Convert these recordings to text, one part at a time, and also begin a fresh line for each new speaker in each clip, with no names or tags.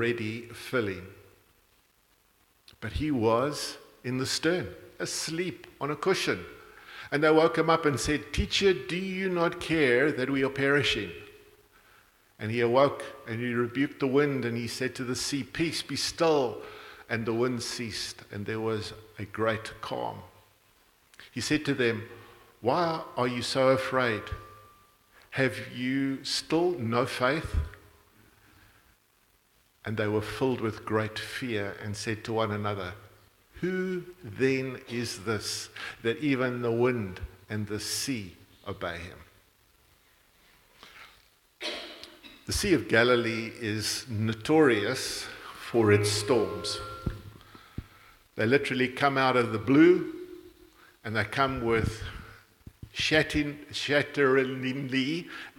already filling. But he was in the stern, asleep on a cushion. And they woke him up and said, Teacher, do you not care that we are perishing? And he awoke and he rebuked the wind and he said to the sea, Peace, be still. And the wind ceased and there was a great calm. He said to them, Why are you so afraid? Have you still no faith? And they were filled with great fear and said to one another, Who then is this that even the wind and the sea obey him? The Sea of Galilee is notorious for its storms. They literally come out of the blue and they come with shatteringly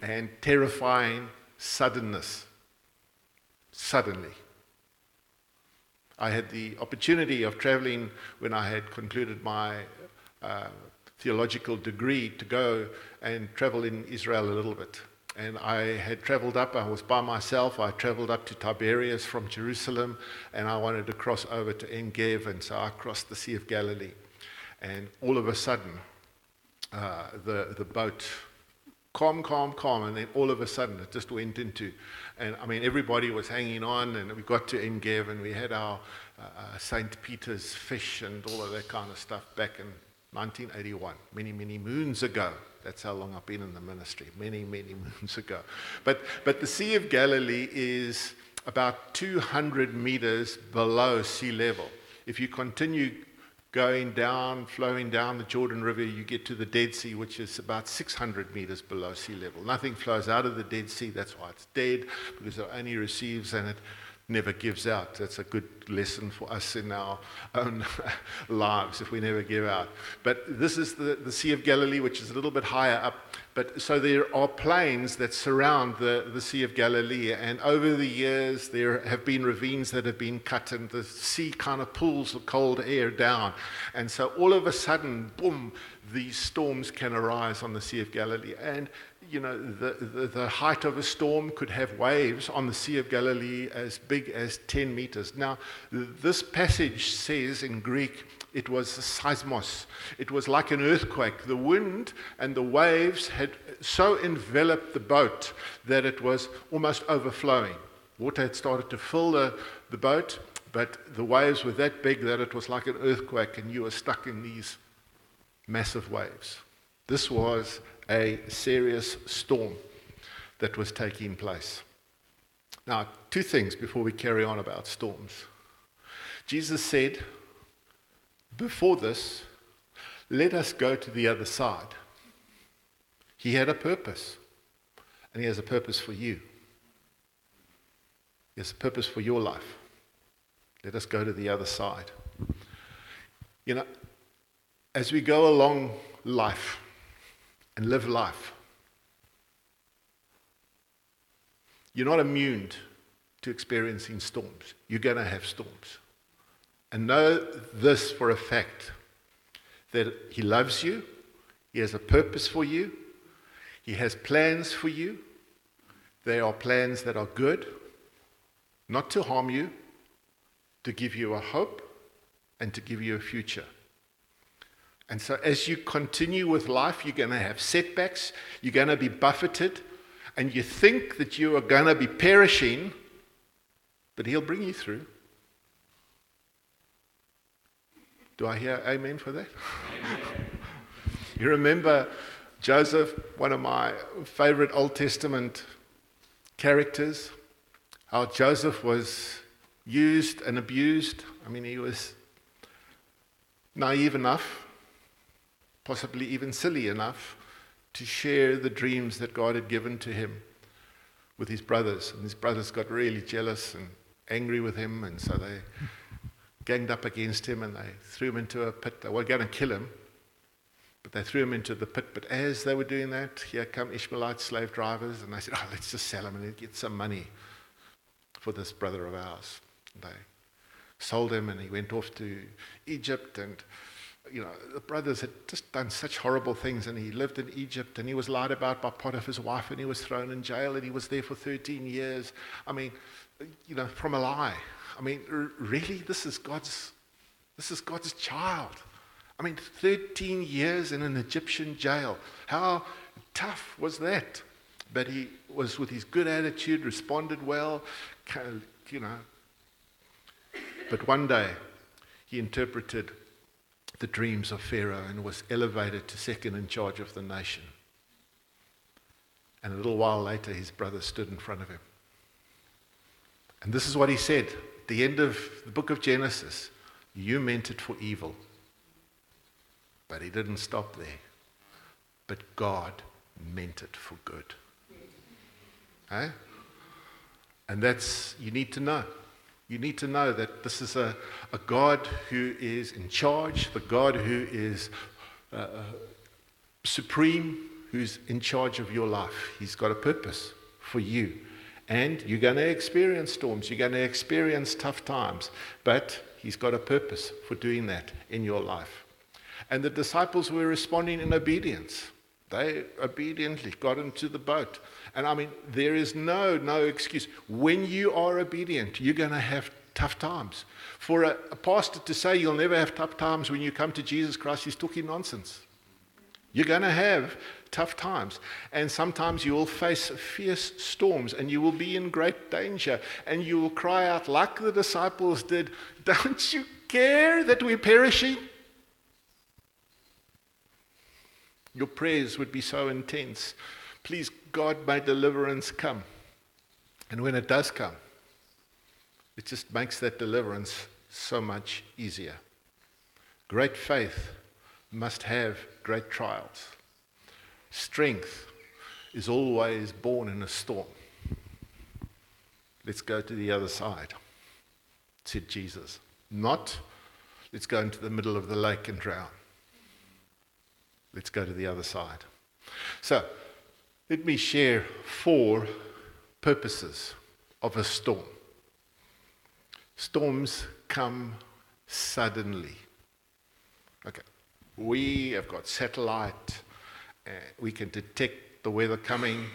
and terrifying suddenness. Suddenly. I had the opportunity of traveling when I had concluded my uh, theological degree to go and travel in Israel a little bit. And I had traveled up, I was by myself. I traveled up to Tiberias from Jerusalem, and I wanted to cross over to En Gev, and so I crossed the Sea of Galilee. And all of a sudden, uh, the, the boat, calm, calm, calm, and then all of a sudden it just went into, and I mean, everybody was hanging on, and we got to En Gev, and we had our uh, uh St. Peter's fish and all of that kind of stuff back in 1981, many, many moons ago. That's how long I've been in the ministry, many, many moons ago. But, but the Sea of Galilee is about 200 meters below sea level. If you continue going down, flowing down the Jordan River, you get to the Dead Sea, which is about 600 meters below sea level. Nothing flows out of the Dead Sea. That's why it's dead, because it only receives and it never gives out. That's a good lesson for us in our own lives if we never give out. But this is the, the Sea of Galilee, which is a little bit higher up. But so there are plains that surround the, the Sea of Galilee, and over the years there have been ravines that have been cut, and the sea kind of pulls the cold air down. And so all of a sudden, boom, these storms can arise on the Sea of Galilee. And you know, the, the, the, height of a storm could have waves on the Sea of Galilee as big as 10 meters. Now, this passage says in Greek, it was seismos. It was like an earthquake. The wind and the waves had so enveloped the boat that it was almost overflowing. Water had started to fill the, the boat, but the waves were that big that it was like an earthquake, and you were stuck in these massive waves. This was a serious storm that was taking place. Now, two things before we carry on about storms. Jesus said, before this, let us go to the other side. He had a purpose, and He has a purpose for you. He has a purpose for your life. Let us go to the other side. You know, as we go along life, and live life. You're not immune to experiencing storms. You're going to have storms. And know this for a fact that He loves you, He has a purpose for you, He has plans for you. They are plans that are good, not to harm you, to give you a hope, and to give you a future. And so, as you continue with life, you're going to have setbacks, you're going to be buffeted, and you think that you are going to be perishing, but He'll bring you through. Do I hear amen for that? you remember Joseph, one of my favorite Old Testament characters, how Joseph was used and abused. I mean, he was naive enough possibly even silly enough to share the dreams that God had given to him with his brothers. And his brothers got really jealous and angry with him, and so they ganged up against him and they threw him into a pit. They were going to kill him, but they threw him into the pit. But as they were doing that, here come Ishmaelite slave drivers, and they said, Oh, let's just sell him and get some money for this brother of ours. And they sold him, and he went off to Egypt and you know, the brothers had just done such horrible things, and he lived in Egypt, and he was lied about by Potiphar's wife, and he was thrown in jail, and he was there for 13 years. I mean, you know, from a lie. I mean, really, this is God's, this is God's child. I mean, 13 years in an Egyptian jail. How tough was that? But he was with his good attitude, responded well, you know. But one day, he interpreted the dreams of Pharaoh and was elevated to second in charge of the nation. And a little while later, his brother stood in front of him. And this is what he said at the end of the book of Genesis You meant it for evil. But he didn't stop there. But God meant it for good. Hey? And that's, you need to know. You need to know that this is a, a God who is in charge, the God who is uh, uh, supreme, who's in charge of your life. He's got a purpose for you. And you're going to experience storms, you're going to experience tough times, but He's got a purpose for doing that in your life. And the disciples were responding in obedience. They obediently got into the boat. And I mean, there is no, no excuse. When you are obedient, you're going to have tough times. For a, a, pastor to say you'll never have tough times when you come to Jesus Christ, he's talking nonsense. You're going to have tough times. And sometimes you will face fierce storms and you will be in great danger. And you will cry out, like the disciples did, Don't you care that we're perishing? Your prayers would be so intense. Please, God, my deliverance come. And when it does come, it just makes that deliverance so much easier. Great faith must have great trials. Strength is always born in a storm. Let's go to the other side, said Jesus. Not, let's go into the middle of the lake and drown. Let's go to the other side. So, let me share four purposes of a storm. Storms come suddenly. Okay. We have got satellite, uh, we can detect the weather coming.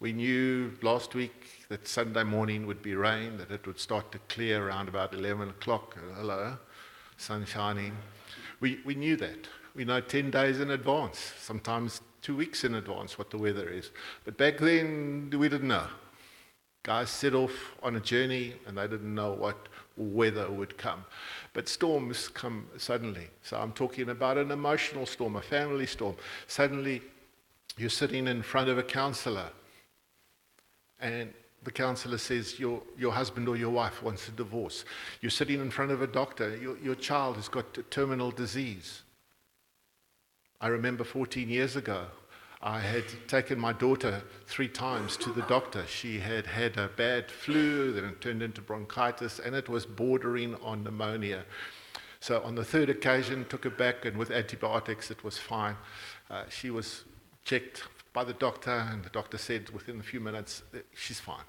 We knew last week that Sunday morning would be rain, that it would start to clear around about 11 o'clock. Hello, sun shining. We, we knew that. We know 10 days in advance, sometimes two weeks in advance, what the weather is. But back then, we didn't know. Guys set off on a journey and they didn't know what weather would come. But storms come suddenly. So I'm talking about an emotional storm, a family storm. Suddenly, you're sitting in front of a counselor and the counselor says your, your husband or your wife wants a divorce. You're sitting in front of a doctor, your, your child has got terminal disease. I remember 14 years ago, I had taken my daughter three times to the doctor. She had had a bad flu, then it turned into bronchitis, and it was bordering on pneumonia. So on the third occasion, took her back, and with antibiotics, it was fine. Uh, she was checked by the doctor, and the doctor said within a few minutes, she's fine.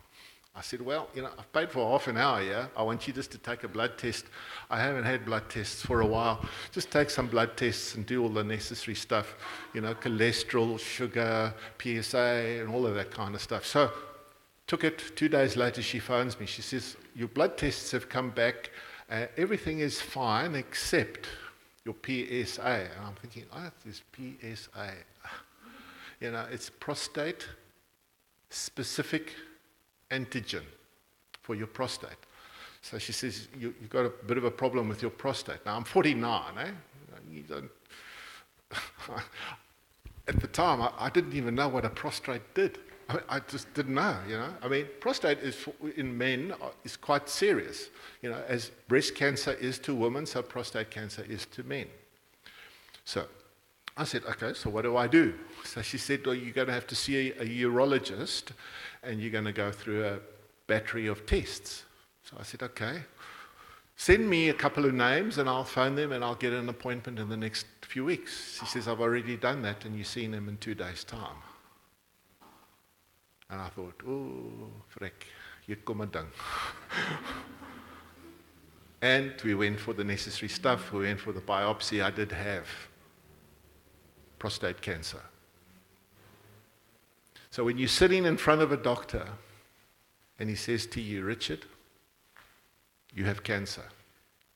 I said, Well, you know, I've paid for half an hour, yeah? I want you just to take a blood test. I haven't had blood tests for a while. Just take some blood tests and do all the necessary stuff, you know, cholesterol, sugar, PSA, and all of that kind of stuff. So, took it. Two days later, she phones me. She says, Your blood tests have come back. Uh, everything is fine except your PSA. And I'm thinking, Oh, this PSA. You know, it's prostate specific antigen for your prostate. So she says, you, have got a bit of a problem with your prostate. Now, I'm 49, eh? You don't... At the time, I, I, didn't even know what a prostate did. I, I, just didn't know, you know. I mean, prostate is in men uh, is quite serious, you know, as breast cancer is to women, so prostate cancer is to men. So I said, okay, so what do I do? So she said, well, you're going to have to see a, a urologist and you're going to go through a battery of tests. So I said, okay. Send me a couple of names and I'll phone them and I'll get an appointment in the next few weeks. She says, I've already done that and you've seen them in two days' time. And I thought, oh, frick, hier kom ding. and we went for the necessary stuff. We went for the biopsy. I did have prostate cancer. So when you're sitting in front of a doctor and he says to you, Richard, you have cancer,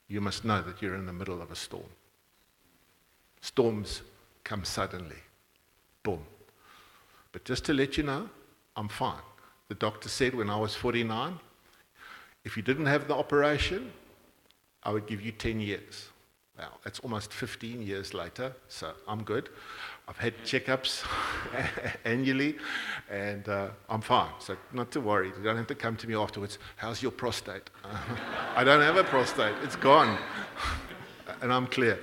you must know that you're in the middle of a storm. Storms come suddenly. Boom. But just to let you know, I'm fine. The doctor said when I was 49, if you didn't have the operation, I would give you 10 years. Well, that's almost 15 years later, so I'm good. I've had checkups annually, and uh, I'm fine. So, not to worry. You don't have to come to me afterwards. How's your prostate? I don't have a prostate, it's gone. and I'm clear.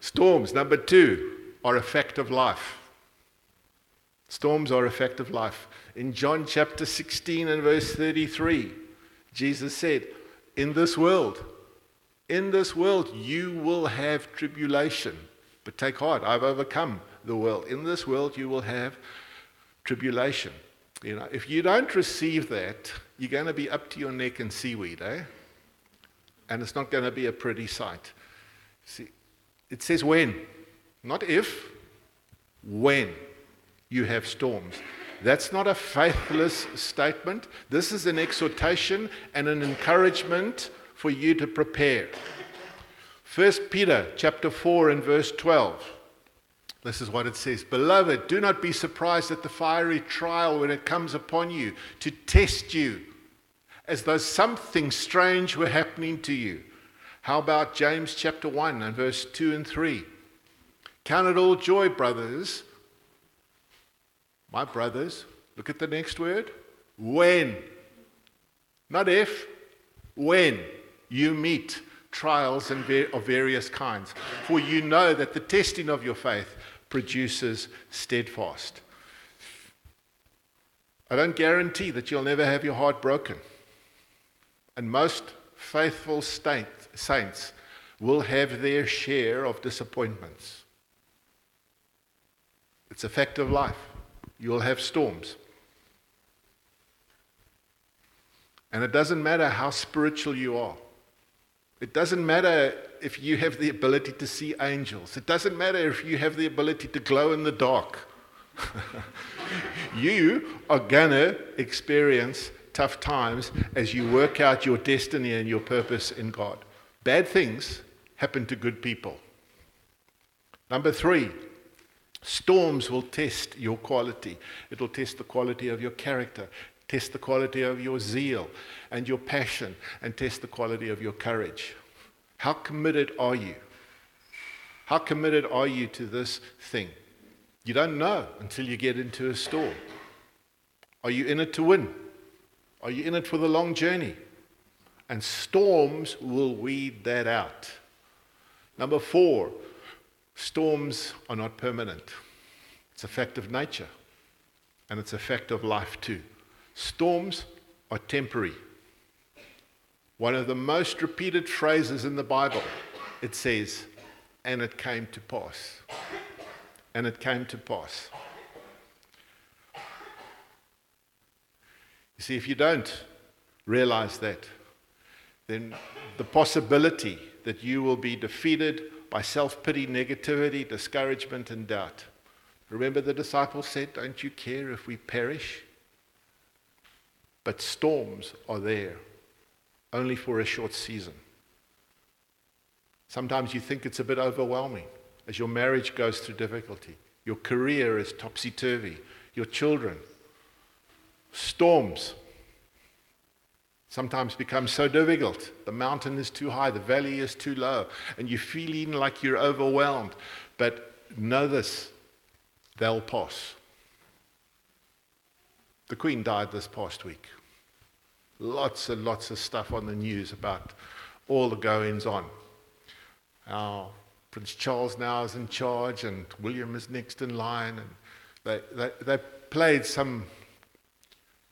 Storms, number two, are a fact of life. Storms are a fact of life. In John chapter 16 and verse 33, Jesus said, In this world, in this world you will have tribulation. But take heart, I've overcome the world. In this world you will have tribulation. You know, if you don't receive that, you're going to be up to your neck in seaweed, eh? And it's not going to be a pretty sight. See, it says when, not if, when you have storms. That's not a faithless statement. This is an exhortation and an encouragement for you to prepare. 1 Peter chapter 4 and verse 12. This is what it says Beloved, do not be surprised at the fiery trial when it comes upon you to test you, as though something strange were happening to you. How about James chapter 1 and verse 2 and 3? Count it all joy, brothers. My brothers, look at the next word. When, not if, when you meet trials of various kinds. For you know that the testing of your faith produces steadfast. I don't guarantee that you'll never have your heart broken. And most faithful saints will have their share of disappointments. It's a fact of life. You'll have storms. And it doesn't matter how spiritual you are. It doesn't matter if you have the ability to see angels. It doesn't matter if you have the ability to glow in the dark. you are going to experience tough times as you work out your destiny and your purpose in God. Bad things happen to good people. Number three, storms will test your quality. It'll test the quality of your character, test the quality of your zeal and your passion, and test the quality of your courage. How committed are you? How committed are you to this thing? You don't know until you get into a storm. Are you in it to win? Are you in it for the long journey? And storms will weed that out. Number four, storms are not permanent. It's a fact of nature, and it's a fact of life too. Storms are temporary. One of the most repeated phrases in the Bible, it says, and it came to pass. And it came to pass. You see, if you don't realize that, then the possibility that you will be defeated by self pity, negativity, discouragement, and doubt. Remember, the disciples said, Don't you care if we perish? But storms are there only for a short season. Sometimes you think it's a bit overwhelming as your marriage goes through difficulty, your career is topsy turvy, your children. Storms sometimes become so difficult. The mountain is too high, the valley is too low, and you're feeling like you're overwhelmed. But know this they'll pass. The Queen died this past week. Lots and lots of stuff on the news about all the goings on. Our Prince Charles now is in charge, and William is next in line, and they, they, they played some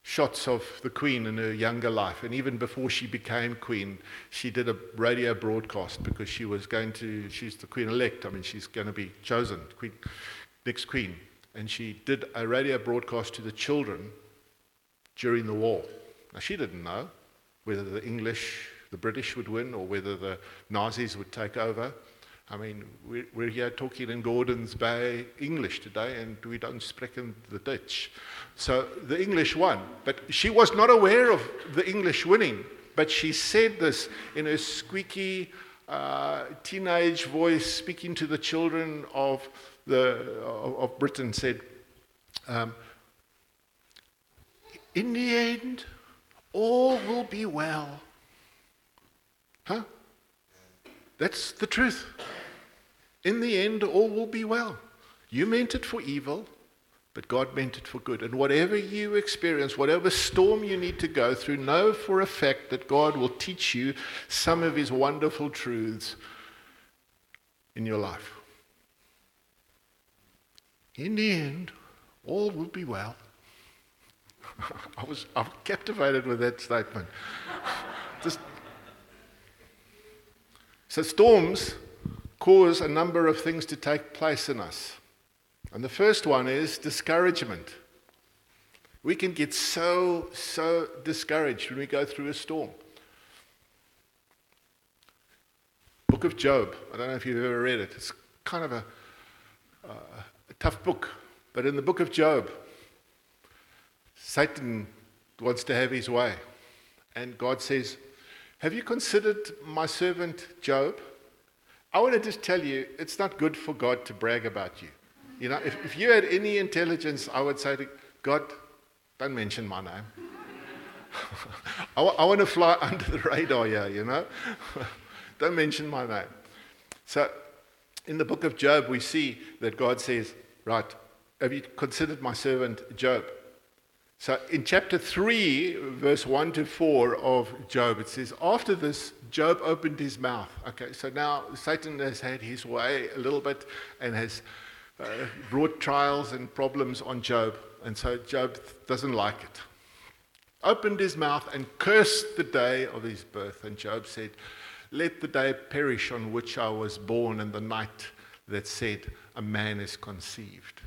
shots of the Queen in her younger life. And even before she became Queen, she did a radio broadcast because she was going to, she's the Queen elect. I mean, she's going to be chosen, queen, next Queen. And she did a radio broadcast to the children during the war. Now, she didn't know whether the English, the British would win or whether the Nazis would take over. I mean, we're, here talking in Gordons Bay English today, and we don't speak in the Dutch. So the English won. But she was not aware of the English winning, but she said this in a squeaky uh, teenage voice, speaking to the children of, the, of, of Britain, said, um, In the end, all will be well. Huh? That's the truth. In the end, all will be well. You meant it for evil, but God meant it for good. And whatever you experience, whatever storm you need to go through, know for a fact that God will teach you some of His wonderful truths in your life. In the end, all will be well. I was I'm captivated with that statement. Just so storms cause a number of things to take place in us. And the first one is discouragement. We can get so, so discouraged when we go through a storm. Book of Job. I don't know if you've ever read it. It's kind of a, uh, a tough book. But in the book of Job, Satan wants to have his way. And God says, Have you considered my servant Job? I want to just tell you, it's not good for God to brag about you. You know, if, if you had any intelligence, I would say to God, don't mention my name. I, want to fly under the radar here, you know? don't mention my name. So, in the book of Job, we see that God says, Right, have you considered my servant Job? So, in chapter 3, verse 1 to 4 of Job, it says, After this, Job opened his mouth. Okay, so now Satan has had his way a little bit and has uh, brought trials and problems on Job. And so Job doesn't like it. Opened his mouth and cursed the day of his birth. And Job said, Let the day perish on which I was born and the night that said, A man is conceived.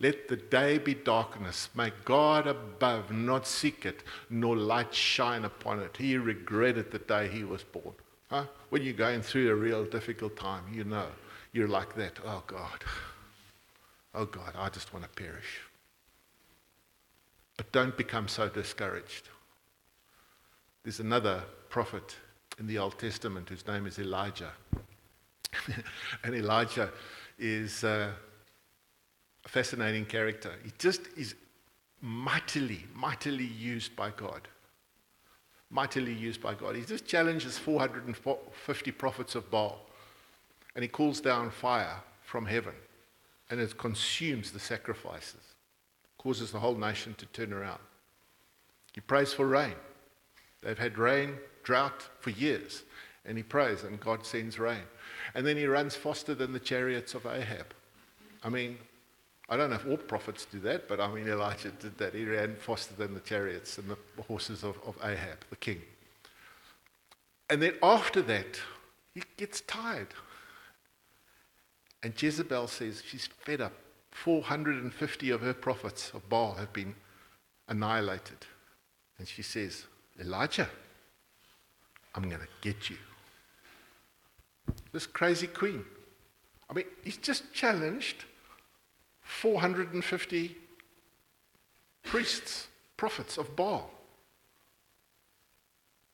Let the day be darkness. May God above not seek it, nor light shine upon it. He regretted the day he was born. Huh? When you're going through a real difficult time, you know, you're like that. Oh God. Oh God, I just want to perish. But don't become so discouraged. There's another prophet in the Old Testament whose name is Elijah. and Elijah is. Uh, a fascinating character. He just is mightily, mightily used by God. Mightily used by God. He just challenges 450 prophets of Baal and he calls down fire from heaven and it consumes the sacrifices, causes the whole nation to turn around. He prays for rain. They've had rain, drought for years, and he prays, and God sends rain. And then he runs faster than the chariots of Ahab. I mean, I don't know if all prophets do that, but I mean, Elijah did that. He ran faster than the chariots and the horses of, of Ahab, the king. And then after that, he gets tired. And Jezebel says she's fed up. 450 of her prophets of Baal have been annihilated. And she says, Elijah, I'm going to get you. This crazy queen. I mean, he's just challenged 450 priests, prophets of Baal.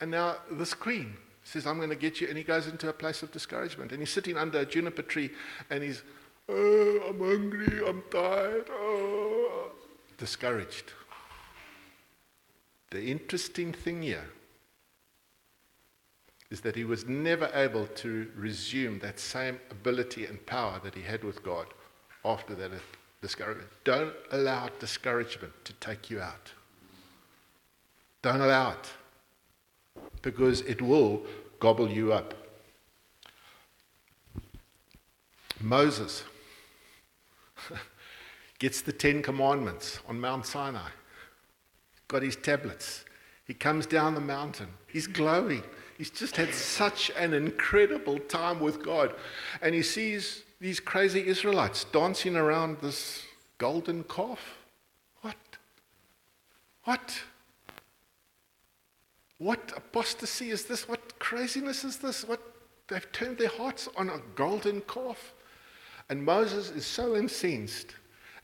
And now this queen says, I'm going to get you. And he goes into a place of discouragement. And he's sitting under a juniper tree and he's, oh, I'm hungry, I'm tired, oh. discouraged. The interesting thing here is that he was never able to resume that same ability and power that he had with God after that discouragement. Don't allow discouragement to take you out. Don't allow it. Because it will gobble you up. Moses gets the Ten Commandments on Mount Sinai, got his tablets. He comes down the mountain. He's glowing. He's just had such an incredible time with God. And he sees these crazy Israelites dancing around this golden calf? What? What? What apostasy is this? What craziness is this? What They've turned their hearts on a golden calf. And Moses is so incensed.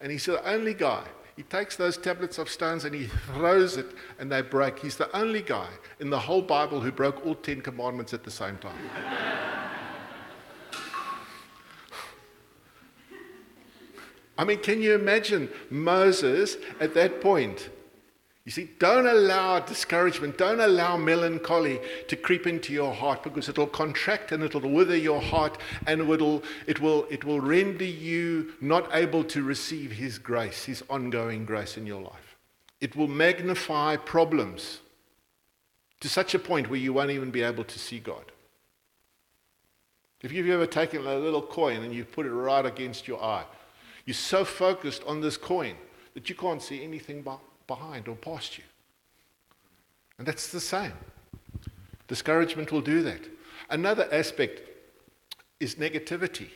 And he's the only guy. He takes those tablets of stones and he throws it and they break. He's the only guy in the whole Bible who broke all 10 commandments at the same time. I mean, can you imagine Moses at that point? You see, don't allow discouragement, don't allow melancholy to creep into your heart because it'll contract and it'll wither your heart and it'll, it, will, it will render you not able to receive His grace, His ongoing grace in your life. It will magnify problems to such a point where you won't even be able to see God. If you've ever taken a little coin and you put it right against your eye, you're so focused on this coin that you can't see anything behind or past you. And that's the same. Discouragement will do that. Another aspect is negativity.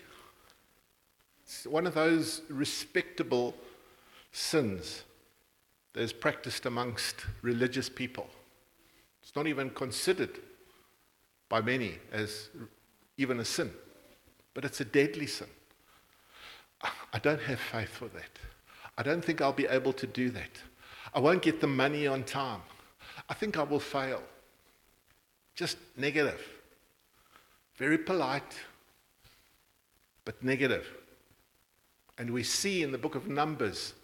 It's one of those respectable sins that is practiced amongst religious people. It's not even considered by many as even a sin, but it's a deadly sin. I don't have faith for that. I don't think I'll be able to do that. I won't get the money on time. I think I will fail. Just negative. Very polite, but negative. And we see in the book of Numbers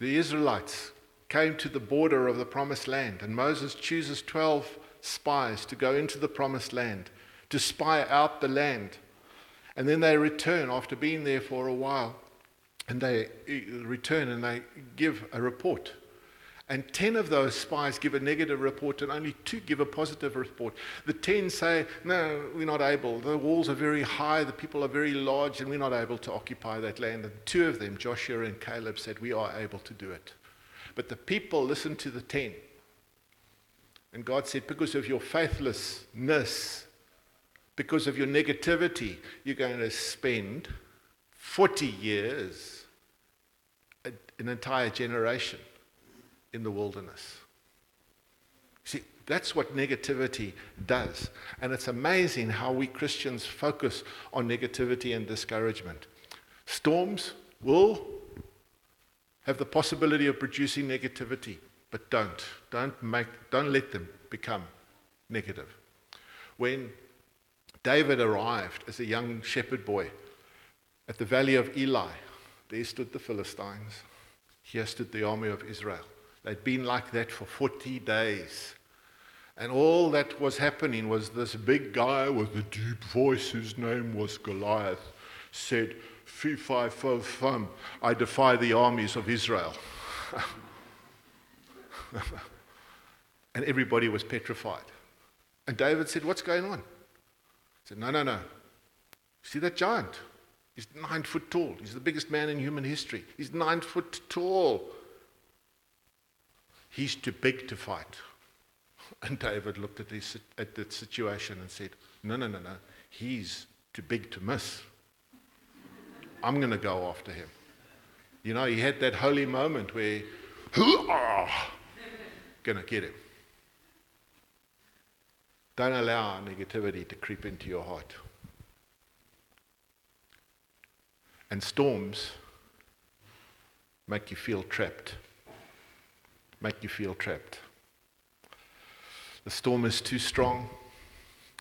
the Israelites came to the border of the promised land, and Moses chooses 12 spies to go into the promised land, to spy out the land. And then they return after being there for a while. And they uh, return and they give a report. And 10 of those spies give a negative report, and only two give a positive report. The 10 say, No, we're not able. The walls are very high, the people are very large, and we're not able to occupy that land. And two of them, Joshua and Caleb, said, We are able to do it. But the people listened to the 10. And God said, Because of your faithlessness, because of your negativity, you're going to spend 40 years, an entire generation in the wilderness. See, that's what negativity does. And it's amazing how we Christians focus on negativity and discouragement. Storms will have the possibility of producing negativity, but don't. Don't, make, don't let them become negative. When David arrived as a young shepherd boy at the valley of Elah, there stood the Philistines. Here stood the army of Israel. They'd been like that for 40 days. And all that was happening was this big guy with a deep voice, whose name was Goliath, said, Fee, fi, fo, fum, I defy the armies of Israel. and everybody was petrified. And David said, What's going on? He said, No, no, no. See that giant? He's nine foot tall. He's the biggest man in human history. He's nine foot tall. He's too big to fight. And David looked at, this, at the situation and said, No, no, no, no. He's too big to miss. I'm going to go after him. You know, he had that holy moment where, whoa. going to get him. Don't allow negativity to creep into your heart. And storms make you feel trapped. Make you feel trapped. The storm is too strong.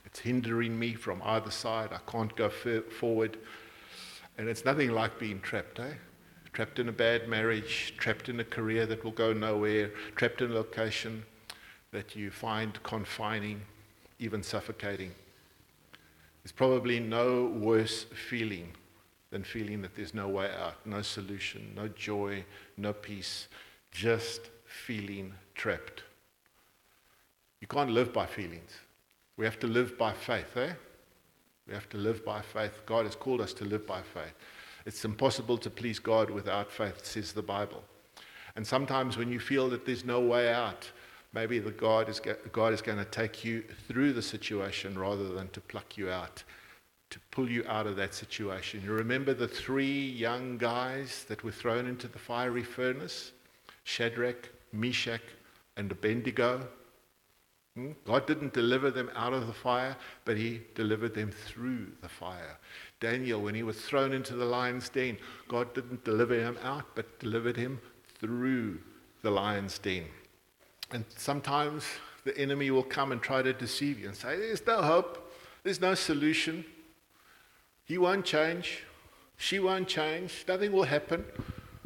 It's hindering me from either side. I can't go forward. And it's nothing like being trapped, eh? Trapped in a bad marriage, trapped in a career that will go nowhere, trapped in a location that you find confining, even suffocating. There's probably no worse feeling than feeling that there's no way out, no solution, no joy, no peace, just feeling trapped. You can't live by feelings. We have to live by faith, eh? We have to live by faith. God has called us to live by faith. It's impossible to please God without faith, says the Bible. And sometimes when you feel that there's no way out, maybe the God is, God is going to take you through the situation rather than to pluck you out to pull you out of that situation. You remember the three young guys that were thrown into the fiery furnace? Shadrach, Meshach, and Abednego. Hmm? God didn't deliver them out of the fire, but He delivered them through the fire. Daniel, when he was thrown into the lion's den, God didn't deliver him out, but delivered him through the lion's den. And sometimes the enemy will come and try to deceive you and say, There's no hope, there's no solution. He won't change, she won't change, nothing will happen.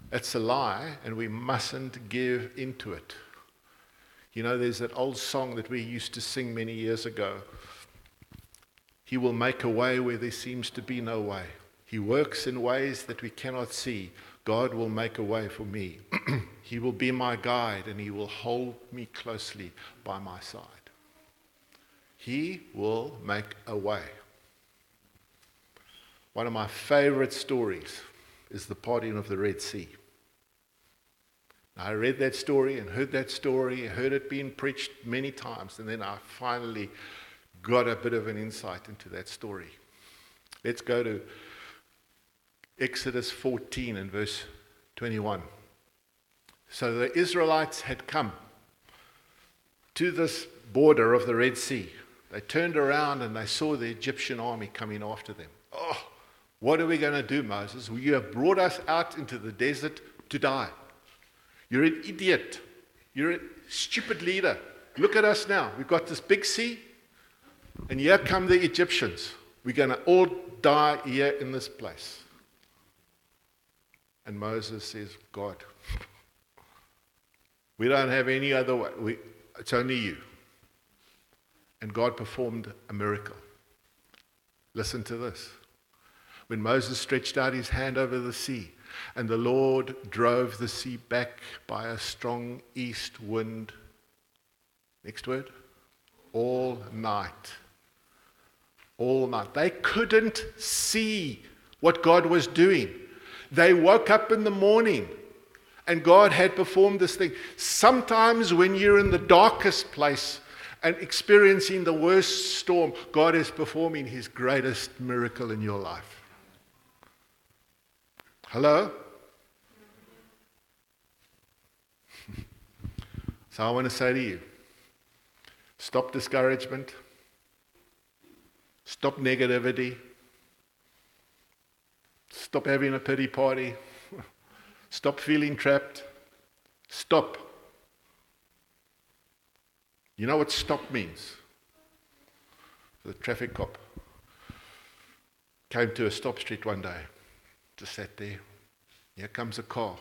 It's a lie, and we mustn't give into it. You know, there's that old song that we used to sing many years ago. He will make a way where there seems to be no way. He works in ways that we cannot see. God will make a way for me. he will be my guide and he will hold me closely by my side. He will make a way. One of my favorite stories is the parting of the Red Sea. I read that story and heard that story, heard it being preached many times, and then I finally got a bit of an insight into that story. Let's go to Exodus 14 and verse 21. So the Israelites had come to this border of the Red Sea. They turned around and they saw the Egyptian army coming after them. Oh, what are we going to do, Moses? You have brought us out into the desert to die. You're an idiot. You're a stupid leader. Look at us now. We've got this big sea, and here come the Egyptians. We're going to all die here in this place. And Moses says, God, we don't have any other way. We, it's only you. And God performed a miracle. Listen to this. When Moses stretched out his hand over the sea, and the Lord drove the sea back by a strong east wind. Next word. All night. All night. They couldn't see what God was doing. They woke up in the morning and God had performed this thing. Sometimes when you're in the darkest place and experiencing the worst storm, God is performing his greatest miracle in your life. Hello? so I want to say to you stop discouragement, stop negativity, stop having a pity party, stop feeling trapped, stop. You know what stop means? The traffic cop came to a stop street one day just sat there. Here comes a car.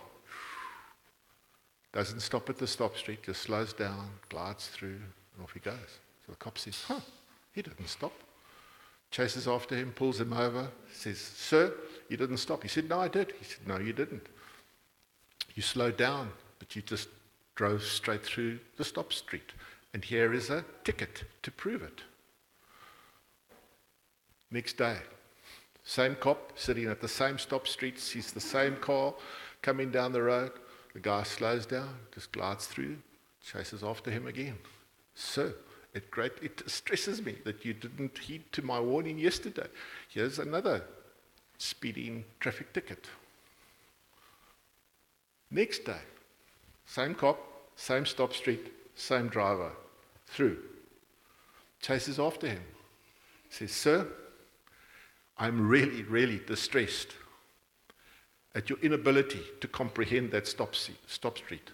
Doesn't stop at the stop street, just slows down, glides through, and off he goes. So the cop says, Huh, he didn't stop. Chases after him, pulls him over, says, Sir, you didn't stop. He said, No, I did. He said, No, you didn't. You slowed down, but you just drove straight through the stop street. And here is a ticket to prove it. Next day, same cop sitting at the same stop street sees the same car coming down the road. The guy slows down, just glides through, chases after him again. Sir, it, great, it stresses me that you didn't heed to my warning yesterday. Here's another speeding traffic ticket. Next day, same cop, same stop street, same driver, through. Chases after him. Says, Sir, I'm really, really distressed at your inability to comprehend that stop, stop street.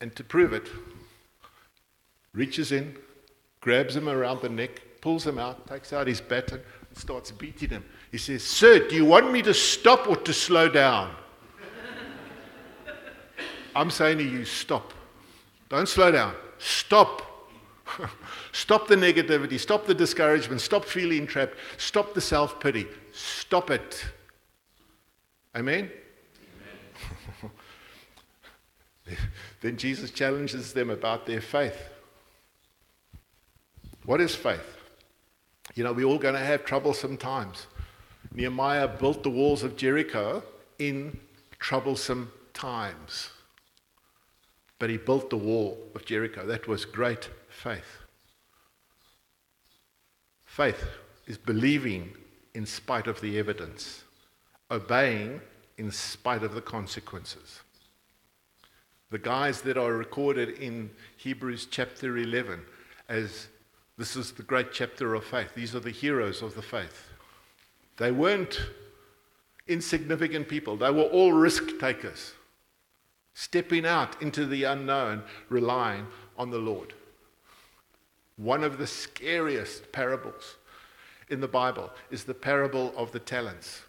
And to prove it, reaches in, grabs him around the neck, pulls him out, takes out his baton, and starts beating him. He says, Sir, do you want me to stop or to slow down? I'm saying to you, stop. Don't slow down. Stop. stop the negativity, stop the discouragement, stop feeling trapped, stop the self pity. Stop it. Amen? Amen. then Jesus challenges them about their faith. What is faith? You know, we're all going to have trouble sometimes. Nehemiah built the walls of Jericho in troublesome times. But he built the wall of Jericho. That was great faith. Faith is believing in spite of the evidence, obeying in spite of the consequences. The guys that are recorded in Hebrews chapter 11 as this is the great chapter of faith. These are the heroes of the faith. They weren't insignificant people, they were all risk takers, stepping out into the unknown, relying on the Lord. One of the scariest parables in the Bible is the parable of the talents.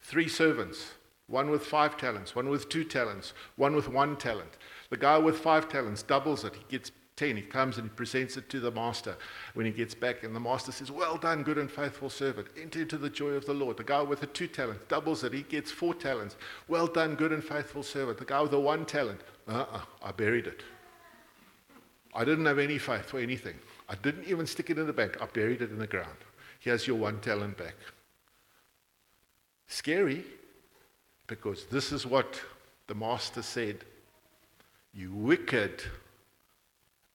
Three servants, one with five talents, one with two talents, one with one talent. The guy with five talents doubles it. He gets 10. He comes and he presents it to the master when he gets back. And the master says, Well done, good and faithful servant. Enter into the joy of the Lord. The guy with the two talents doubles it. He gets four talents. Well done, good and faithful servant. The guy with the one talent, uh uh I buried it. I didn't have any faith for anything. I didn't even stick it in the bank. I buried it in the ground. Here's your one talent back. Scary, because this is what the master said You wicked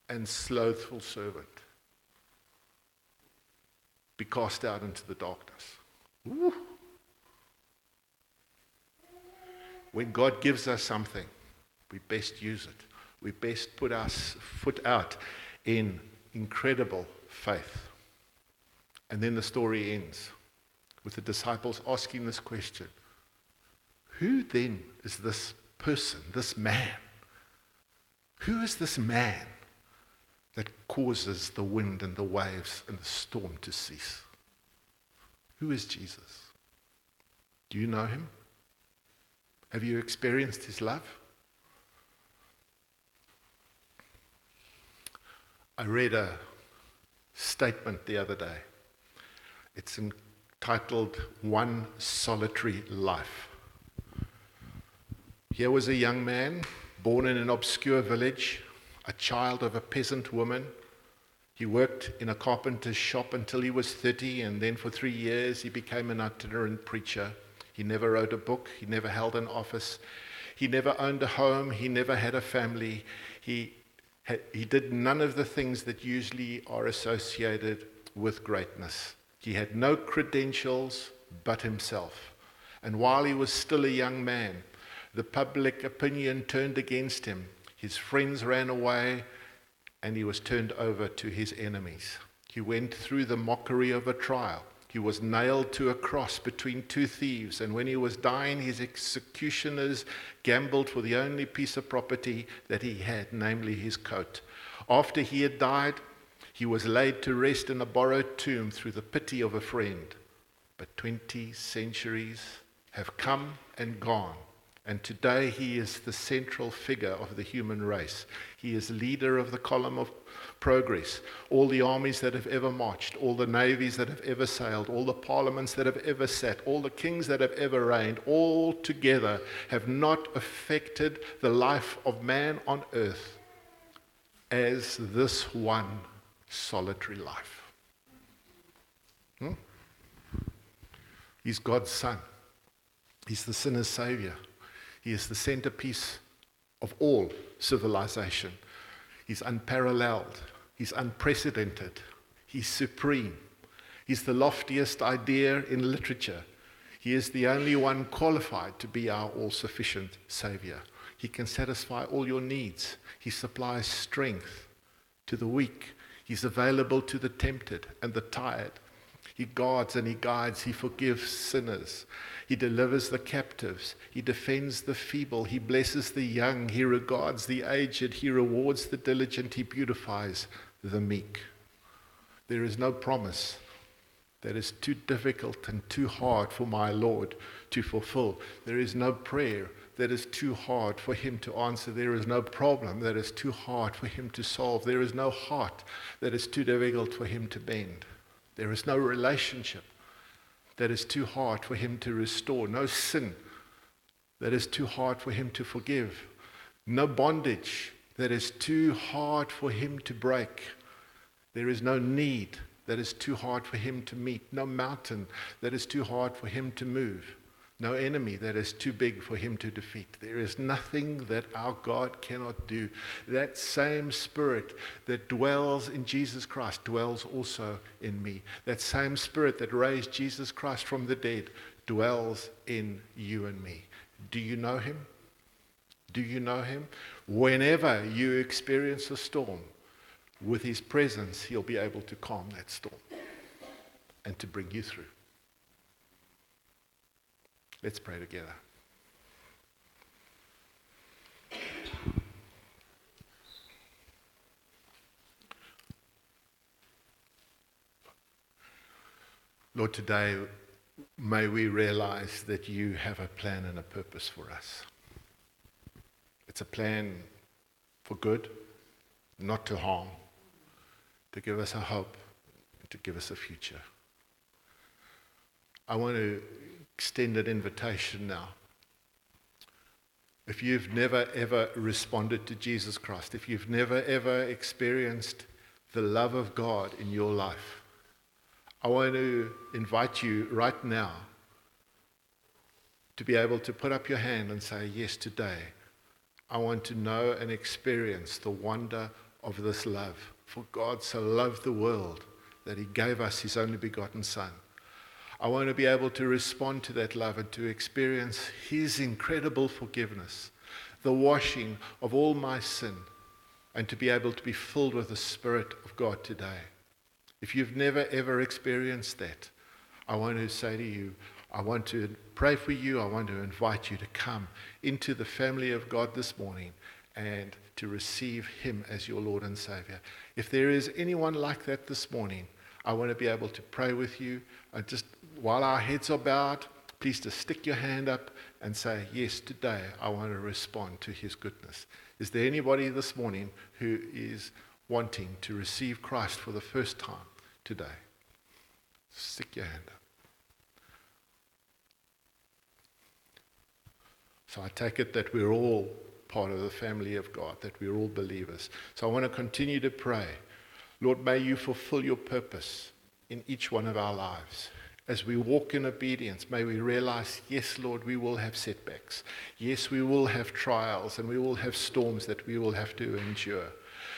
and slothful servant. Be cast out into the darkness. Ooh. When God gives us something, we best use it. We best put our foot out in incredible faith. And then the story ends with the disciples asking this question Who then is this person, this man? Who is this man that causes the wind and the waves and the storm to cease? Who is Jesus? Do you know him? Have you experienced his love? I read a statement the other day. It's entitled One Solitary Life. Here was a young man born in an obscure village, a child of a peasant woman. He worked in a carpenter's shop until he was 30, and then for three years he became an itinerant preacher. He never wrote a book, he never held an office, he never owned a home, he never had a family. He he did none of the things that usually are associated with greatness. He had no credentials but himself. And while he was still a young man, the public opinion turned against him. His friends ran away, and he was turned over to his enemies. He went through the mockery of a trial. He was nailed to a cross between two thieves, and when he was dying, his executioners gambled for the only piece of property that he had, namely his coat. After he had died, he was laid to rest in a borrowed tomb through the pity of a friend. But 20 centuries have come and gone, and today he is the central figure of the human race. He is leader of the column of progress. All the armies that have ever marched, all the navies that have ever sailed, all the parliaments that have ever sat, all the kings that have ever reigned, all together have not affected the life of man on earth as this one solitary life. Hmm? He's God's Son. He's the sinner's Savior. He is the centerpiece of all civilization. He's unparalleled. He's unprecedented. He's supreme. He's the loftiest idea in literature. He is the only one qualified to be our all sufficient Savior. He can satisfy all your needs. He supplies strength to the weak. He's available to the tempted and the tired. He guards and he guides. He forgives sinners. He delivers the captives. He defends the feeble. He blesses the young. He regards the aged. He rewards the diligent. He beautifies the meek. There is no promise that is too difficult and too hard for my Lord to fulfill. There is no prayer that is too hard for him to answer. There is no problem that is too hard for him to solve. There is no heart that is too difficult for him to bend. There is no relationship that is too hard for him to restore, no sin that is too hard for him to forgive, no bondage that is too hard for him to break. There is no need that is too hard for him to meet, no mountain that is too hard for him to move no enemy that is too big for him to defeat. There is nothing that our God cannot do. That same spirit that dwells in Jesus Christ dwells also in me. That same spirit that raised Jesus Christ from the dead dwells in you and me. Do you know him? Do you know him? Whenever you experience a storm, with his presence, he'll be able to calm that storm and to bring you through. Let's pray together. Lord, today may we realize that you have a plan and a purpose for us. It's a plan for good, not to harm, to give us a hope, to give us a future. I want to extend an invitation now. If you've never ever responded to Jesus Christ, if you've never ever experienced the love of God in your life, I want to invite you right now to be able to put up your hand and say, Yes, today I want to know and experience the wonder of this love. For God so loved the world that he gave us his only begotten Son. I want to be able to respond to that love and to experience his incredible forgiveness, the washing of all my sin, and to be able to be filled with the Spirit of God today. If you've never ever experienced that, I want to say to you, I want to pray for you. I want to invite you to come into the family of God this morning and to receive Him as your Lord and Savior. If there is anyone like that this morning, I want to be able to pray with you. And just while our heads are bowed, please just stick your hand up and say, Yes, today I want to respond to His goodness. Is there anybody this morning who is wanting to receive Christ for the first time today? Stick your hand up. So I take it that we're all part of the family of God, that we're all believers. So I want to continue to pray. Lord, may you fulfill your purpose in each one of our lives. As we walk in obedience, may we realize, yes, Lord, we will have setbacks. Yes, we will have trials and we will have storms that we will have to endure.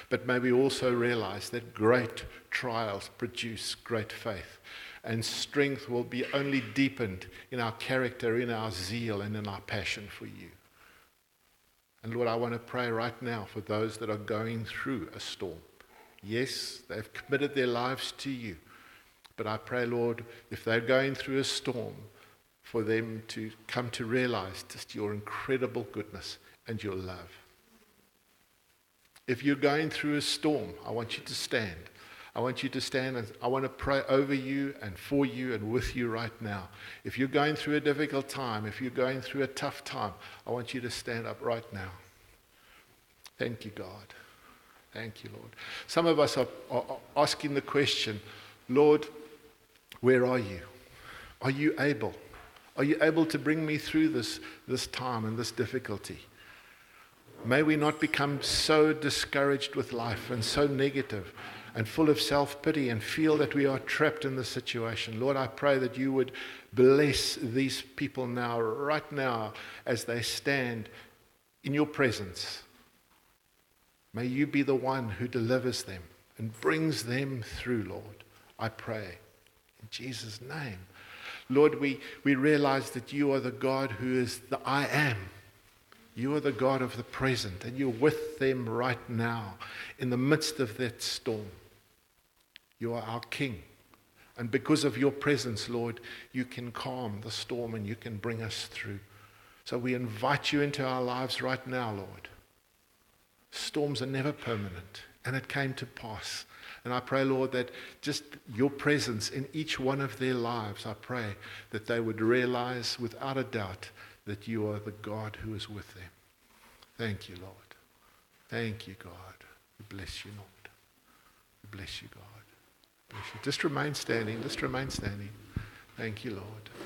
But may we also realize that great trials produce great faith. And strength will be only deepened in our character, in our zeal, and in our passion for you. And Lord, I want to pray right now for those that are going through a storm. Yes, they've committed their lives to you. But I pray, Lord, if they're going through a storm, for them to come to realize just your incredible goodness and your love. If you're going through a storm, I want you to stand. I want you to stand and I want to pray over you and for you and with you right now. If you're going through a difficult time, if you're going through a tough time, I want you to stand up right now. Thank you, God. Thank you, Lord. Some of us are, are, asking the question, Lord, where are you? Are you able? Are you able to bring me through this, this time and this difficulty? May we not become so discouraged with life and so negative and full of self pity and feel that we are trapped in this situation. Lord, I pray that you would bless these people now, right now, as they stand in your presence. May you be the one who delivers them and brings them through, Lord. I pray. Jesus' name. Lord, we, we realize that you are the God who is the I am. You are the God of the present, and you're with them right now in the midst of that storm. You are our King. And because of your presence, Lord, you can calm the storm and you can bring us through. So we invite you into our lives right now, Lord. Storms are never permanent, and it came to pass. And I pray, Lord, that just your presence in each one of their lives, I pray that they would realize without a doubt that you are the God who is with them. Thank you, Lord. Thank you, God. We bless you, Lord. We bless you, God. Bless you. Just remain standing. Just remain standing. Thank you, Lord.